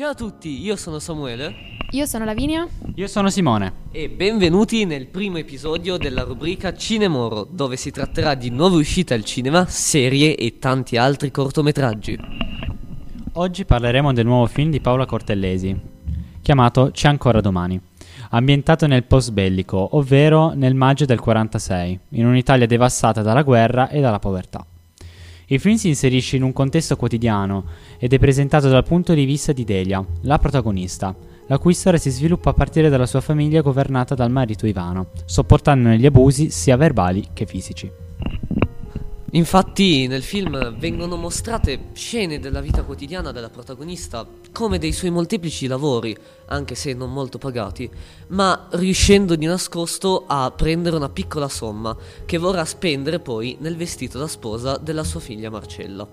Ciao a tutti, io sono Samuele Io sono Lavinia. Io sono Simone. e benvenuti nel primo episodio della rubrica Cinemoro, dove si tratterà di nuove uscite al cinema, serie e tanti altri cortometraggi. Oggi parleremo del nuovo film di Paola Cortellesi, chiamato C'è ancora domani, ambientato nel post bellico, ovvero nel maggio del 46, in un'Italia devastata dalla guerra e dalla povertà. Il film si inserisce in un contesto quotidiano ed è presentato dal punto di vista di Delia, la protagonista, la cui storia si sviluppa a partire dalla sua famiglia governata dal marito Ivano, sopportandone gli abusi sia verbali che fisici. Infatti nel film vengono mostrate scene della vita quotidiana della protagonista, come dei suoi molteplici lavori, anche se non molto pagati, ma riuscendo di nascosto a prendere una piccola somma che vorrà spendere poi nel vestito da sposa della sua figlia Marcella.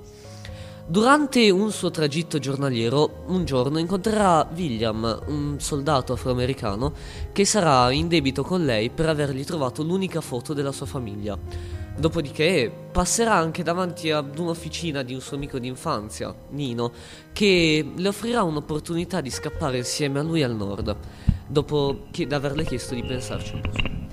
Durante un suo tragitto giornaliero, un giorno incontrerà William, un soldato afroamericano, che sarà in debito con lei per avergli trovato l'unica foto della sua famiglia. Dopodiché passerà anche davanti ad un'officina di un suo amico d'infanzia, Nino, che le offrirà un'opportunità di scappare insieme a lui al nord, dopo che- averle chiesto di pensarci un po' su.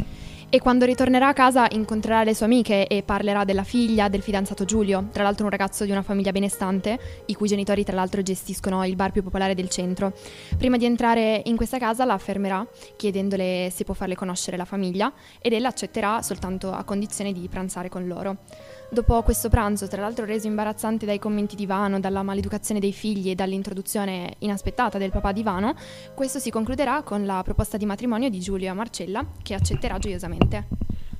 E quando ritornerà a casa incontrerà le sue amiche e parlerà della figlia del fidanzato Giulio, tra l'altro un ragazzo di una famiglia benestante, i cui genitori tra l'altro gestiscono il bar più popolare del centro. Prima di entrare in questa casa la fermerà chiedendole se può farle conoscere la famiglia ed ella accetterà soltanto a condizione di pranzare con loro. Dopo questo pranzo, tra l'altro reso imbarazzante dai commenti di Ivano, dalla maleducazione dei figli e dall'introduzione inaspettata del papà di Ivano, questo si concluderà con la proposta di matrimonio di Giulio a Marcella, che accetterà gioiosamente.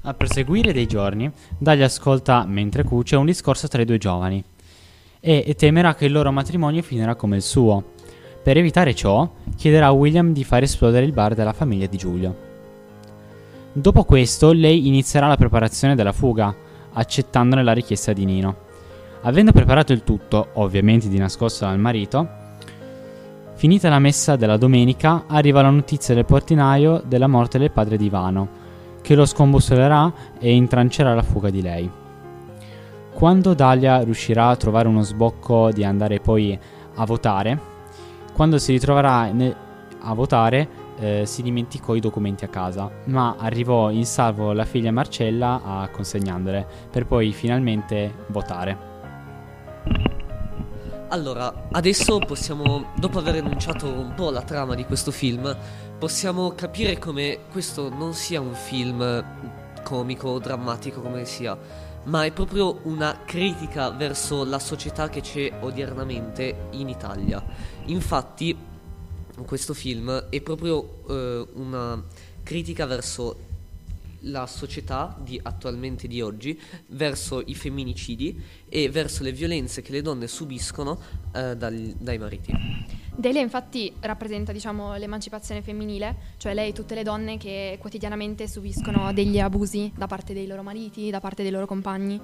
A proseguire dei giorni, Dagli ascolta, mentre cuce, un discorso tra i due giovani e temerà che il loro matrimonio finirà come il suo. Per evitare ciò, chiederà a William di far esplodere il bar della famiglia di Giulio. Dopo questo, lei inizierà la preparazione della fuga, accettandone la richiesta di Nino. Avendo preparato il tutto, ovviamente di nascosto dal marito, finita la messa della domenica, arriva la notizia del portinaio della morte del padre di Ivano, che lo scombussolerà e intrancerà la fuga di lei. Quando Dalia riuscirà a trovare uno sbocco di andare poi a votare, quando si ritroverà a votare eh, si dimenticò i documenti a casa, ma arrivò in salvo la figlia Marcella a consegnandole per poi finalmente votare. Allora, adesso possiamo, dopo aver enunciato un po' la trama di questo film, possiamo capire come questo non sia un film comico o drammatico come sia, ma è proprio una critica verso la società che c'è odiernamente in Italia. Infatti, questo film è proprio eh, una critica verso la società di attualmente di oggi verso i femminicidi e verso le violenze che le donne subiscono eh, dal- dai mariti. Delia infatti rappresenta diciamo, l'emancipazione femminile, cioè lei e tutte le donne che quotidianamente subiscono degli abusi da parte dei loro mariti, da parte dei loro compagni.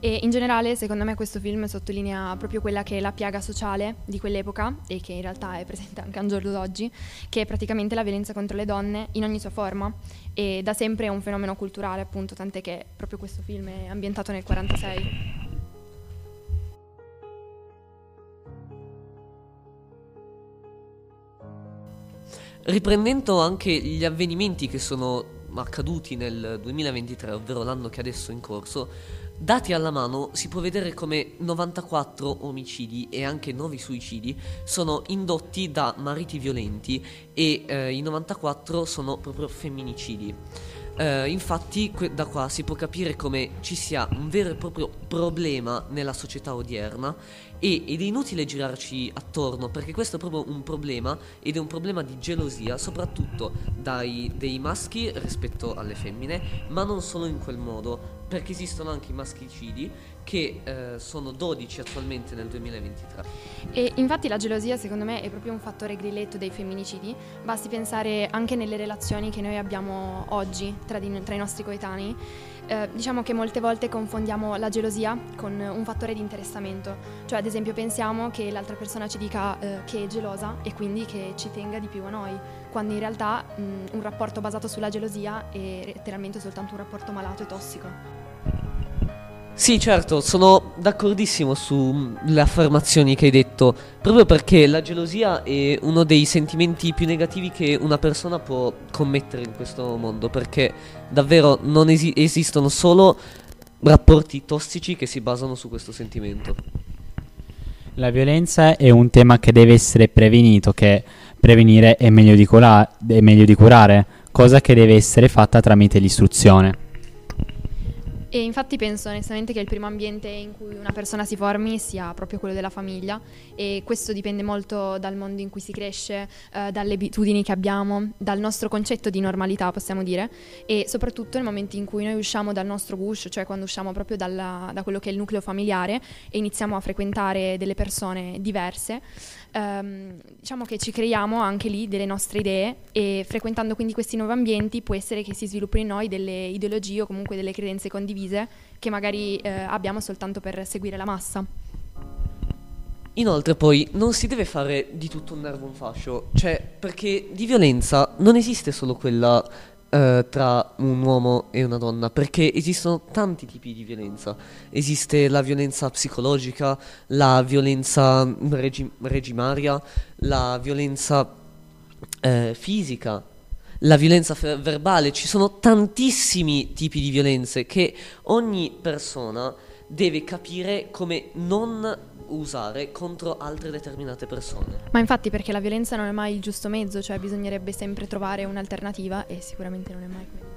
E in generale, secondo me, questo film sottolinea proprio quella che è la piaga sociale di quell'epoca e che in realtà è presente anche al giorno d'oggi, che è praticamente la violenza contro le donne in ogni sua forma. E da sempre è un fenomeno culturale, appunto, tant'è che proprio questo film è ambientato nel 46. Riprendendo anche gli avvenimenti che sono accaduti nel 2023, ovvero l'anno che adesso è in corso, dati alla mano si può vedere come 94 omicidi e anche 9 suicidi sono indotti da mariti violenti e eh, i 94 sono proprio femminicidi. Eh, infatti que- da qua si può capire come ci sia un vero e proprio problema nella società odierna e- ed è inutile girarci attorno perché questo è proprio un problema ed è un problema di gelosia soprattutto dai, dei maschi rispetto alle femmine ma non solo in quel modo perché esistono anche i maschicidi che eh, sono 12 attualmente nel 2023 E infatti la gelosia secondo me è proprio un fattore grilletto dei femminicidi, basti pensare anche nelle relazioni che noi abbiamo oggi tra, di- tra i nostri coetanei. Eh, diciamo che molte volte confondiamo la gelosia con un fattore di interessamento, cioè ad esempio pensiamo che l'altra persona ci dica eh, che è gelosa e quindi che ci tenga di più a noi, quando in realtà mh, un rapporto basato sulla gelosia è letteralmente soltanto un rapporto malato e tossico. Sì, certo, sono d'accordissimo sulle affermazioni che hai detto, proprio perché la gelosia è uno dei sentimenti più negativi che una persona può commettere in questo mondo, perché davvero non esi- esistono solo rapporti tossici che si basano su questo sentimento. La violenza è un tema che deve essere prevenito, che prevenire è meglio di, cura- è meglio di curare, cosa che deve essere fatta tramite l'istruzione. E infatti penso onestamente che il primo ambiente in cui una persona si formi sia proprio quello della famiglia e questo dipende molto dal mondo in cui si cresce, eh, dalle abitudini che abbiamo, dal nostro concetto di normalità possiamo dire e soprattutto nel momento in cui noi usciamo dal nostro guscio, cioè quando usciamo proprio dalla, da quello che è il nucleo familiare e iniziamo a frequentare delle persone diverse ehm, diciamo che ci creiamo anche lì delle nostre idee e frequentando quindi questi nuovi ambienti può essere che si sviluppino in noi delle ideologie o comunque delle credenze condivise che magari eh, abbiamo soltanto per seguire la massa. Inoltre poi non si deve fare di tutto un nervo un fascio, cioè perché di violenza non esiste solo quella eh, tra un uomo e una donna, perché esistono tanti tipi di violenza. Esiste la violenza psicologica, la violenza regi- regimaria, la violenza eh, fisica, la violenza f- verbale. Ci sono tantissimi tipi di violenze che ogni persona deve capire come non usare contro altre determinate persone. Ma infatti perché la violenza non è mai il giusto mezzo, cioè bisognerebbe sempre trovare un'alternativa e sicuramente non è mai quello.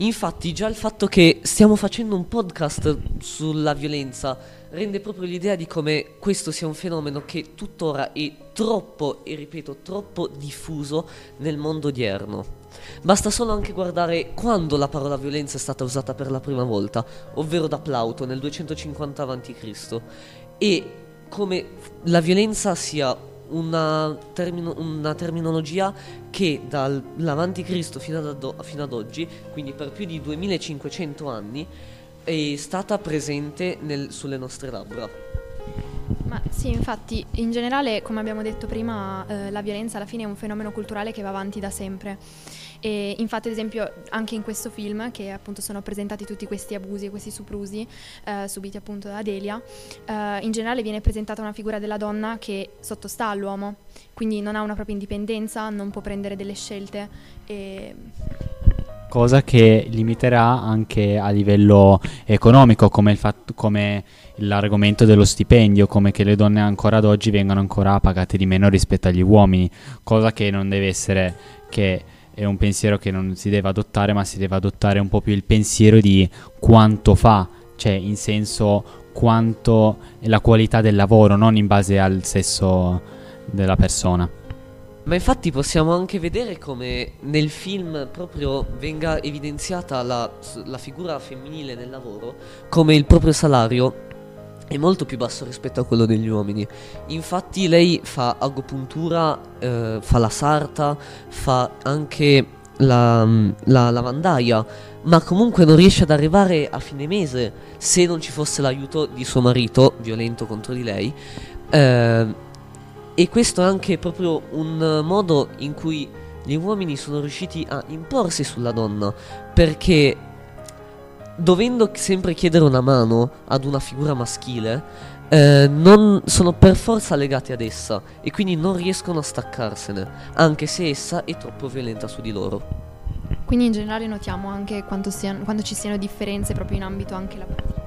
Infatti già il fatto che stiamo facendo un podcast sulla violenza rende proprio l'idea di come questo sia un fenomeno che tuttora è troppo, e ripeto, troppo diffuso nel mondo odierno. Basta solo anche guardare quando la parola violenza è stata usata per la prima volta, ovvero da Plauto nel 250 a.C. e come la sia una, termino, una, terminologia che dall'avanti Cristo fino fino ad, oggi, quindi per più di 2500 anni, è stata presente nel, sulle nostre labbra. Ma sì, infatti, in generale, come abbiamo detto prima, eh, la violenza alla fine è un fenomeno culturale che va avanti da sempre. E infatti, ad esempio, anche in questo film, che appunto sono presentati tutti questi abusi e questi soprusi eh, subiti appunto da Delia, eh, in generale viene presentata una figura della donna che sottostà all'uomo, quindi non ha una propria indipendenza, non può prendere delle scelte. E cosa che limiterà anche a livello economico, come, fatto, come, l'argomento dello stipendio, come che le donne ancora ad oggi vengono ancora pagate di meno rispetto agli uomini, cosa che non deve essere, che è un pensiero che non si deve adottare, ma si deve adottare un po' più il pensiero di quanto fa, cioè in senso quanto è la qualità del lavoro, non in base al sesso della persona. Ma infatti possiamo anche vedere come nel film proprio venga evidenziata la, la, figura femminile nel lavoro come il proprio salario è molto più basso rispetto a quello degli uomini. Infatti lei fa agopuntura, eh, fa la sarta, fa anche la, la lavandaia, ma comunque non riesce ad arrivare a fine mese se non ci fosse l'aiuto di suo marito, violento contro di lei. Eh, e questo è anche proprio un modo in cui gli uomini sono riusciti a imporsi sulla donna, perché dovendo sempre chiedere una mano ad una figura maschile, eh, non sono per forza legati ad essa e quindi non riescono a staccarsene, anche se essa è troppo violenta su di loro. Quindi in generale notiamo anche siano, quando ci siano differenze proprio in ambito anche lavorativo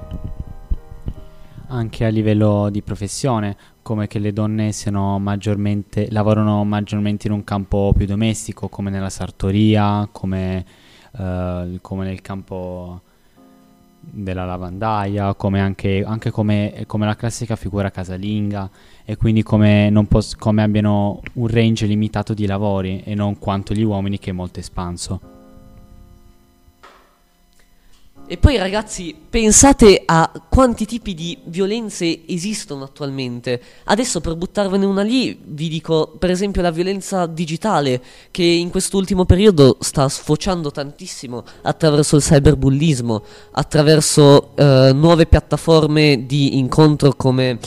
anche a livello di professione, come che le donne maggiormente, lavorano maggiormente in un campo più domestico, come nella sartoria, come, uh, come nel campo della lavandaia, come anche, anche come, come, la classica figura casalinga e quindi come, pos- come abbiano un range limitato di lavori e non quanto gli uomini che è molto espanso. E poi ragazzi, pensate a quanti tipi di violenze esistono attualmente. Adesso per buttarvene una lì vi dico per esempio la violenza digitale che in quest'ultimo periodo sta sfociando tantissimo attraverso il cyberbullismo, attraverso eh, nuove piattaforme di incontro come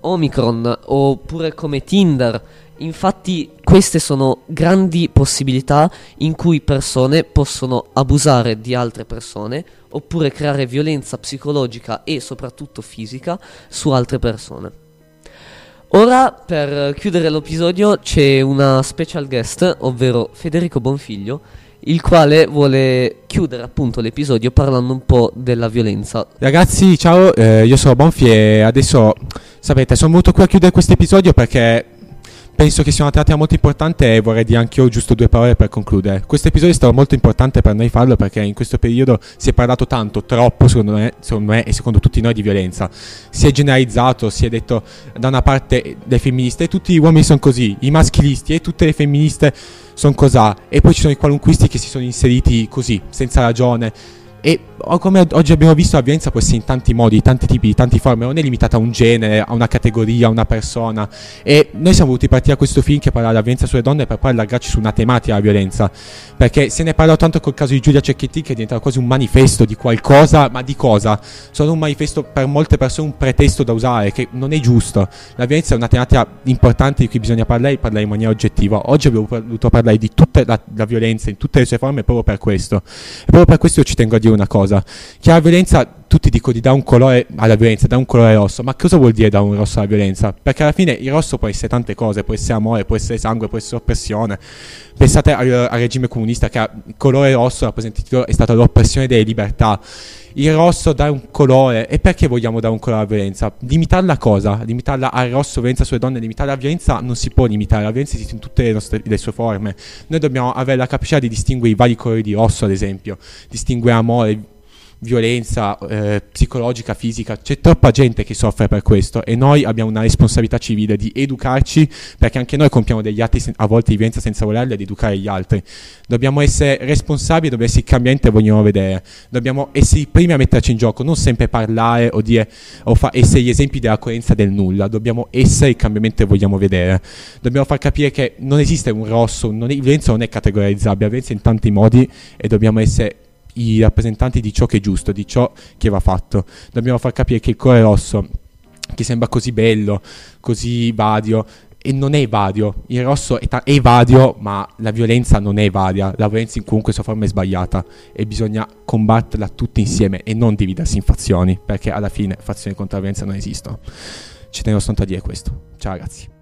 Omicron oppure come Tinder Infatti queste sono grandi possibilità in cui persone possono abusare di altre persone oppure creare violenza psicologica e soprattutto fisica su altre persone. Ora per chiudere l'episodio c'è una special guest, ovvero Federico Bonfiglio, il quale vuole chiudere appunto l'episodio parlando un po' della violenza. Ragazzi, ciao, eh, io sono Bonfi e adesso sapete, sono venuto qui a chiudere questo episodio perché penso che sia una tratta molto importante e vorrei dire anche io giusto due parole per concludere. Questo episodio è stato molto importante per noi farlo perché in questo periodo si è parlato tanto, troppo secondo me, secondo me e secondo tutti noi di violenza. Si è generalizzato, si è detto da una parte dei femministi e tutti gli uomini sono così, i maschilisti e tutte le femministe sono così e poi ci sono i qualunquisti che si sono inseriti così, senza ragione e come oggi abbiamo visto, la violenza può essere in tanti modi, tanti tipi, tante forme, non è limitata a un genere, a una categoria, a una persona. E noi siamo voluti partire da questo film che parla della violenza sulle donne per poi allargarci su una tematica della violenza. Perché se ne parla tanto col caso di Giulia Cecchettin che è diventato quasi un manifesto di qualcosa, ma di cosa? Solo un manifesto per molte persone, un pretesto da usare, che non è giusto. La violenza è una tematica importante di cui bisogna parlare e parlare in maniera oggettiva. Oggi abbiamo voluto parlare di tutta la, la violenza in tutte le sue forme proprio per questo. E proprio per questo io ci tengo a dire una cosa. Che la violenza, tutti dicono di dare un colore alla violenza, dà un colore rosso, ma cosa vuol dire dare un rosso alla violenza? Perché alla fine il rosso può essere tante cose, può essere amore, può essere sangue, può essere oppressione. Pensate al, al regime comunista che il colore rosso rappresentativo è stata l'oppressione delle libertà il rosso dà un colore. E perché vogliamo dare un colore alla violenza? Limitarla a cosa? Limitarla al rosso, violenza sulle donne, limitare la violenza non si può limitare, la violenza esiste in tutte le, nostre, le sue forme. Noi dobbiamo avere la capacità di distinguere i vari colori di rosso, ad esempio, distinguere amore, violenza eh, psicologica, fisica, c'è troppa gente che soffre per questo e noi abbiamo una responsabilità civile di educarci perché anche noi compiamo degli atti a volte di violenza senza volerli ed educare gli altri. Dobbiamo essere responsabili, dobbiamo essere il cambiamento che vogliamo vedere, dobbiamo essere i primi a metterci in gioco, non sempre parlare o, dire, o fa- essere gli esempi della coerenza del nulla, dobbiamo essere il cambiamento che vogliamo vedere. Dobbiamo far capire che non esiste un rosso, non è, violenza non è categorizzabile, violenza in tanti modi e dobbiamo essere i rappresentanti di ciò che è giusto, di ciò che va fatto. Dobbiamo far capire che il cuore rosso, che sembra così bello, così vadio, e non è vadio. Il rosso è, ta- è, vadio, ma la violenza non è varia. La violenza in qualunque sua forma è sbagliata e bisogna combatterla tutti insieme e non dividersi in fazioni, perché alla fine fazioni contro la violenza non esistono. Ci tengo soltanto a dire questo. Ciao ragazzi.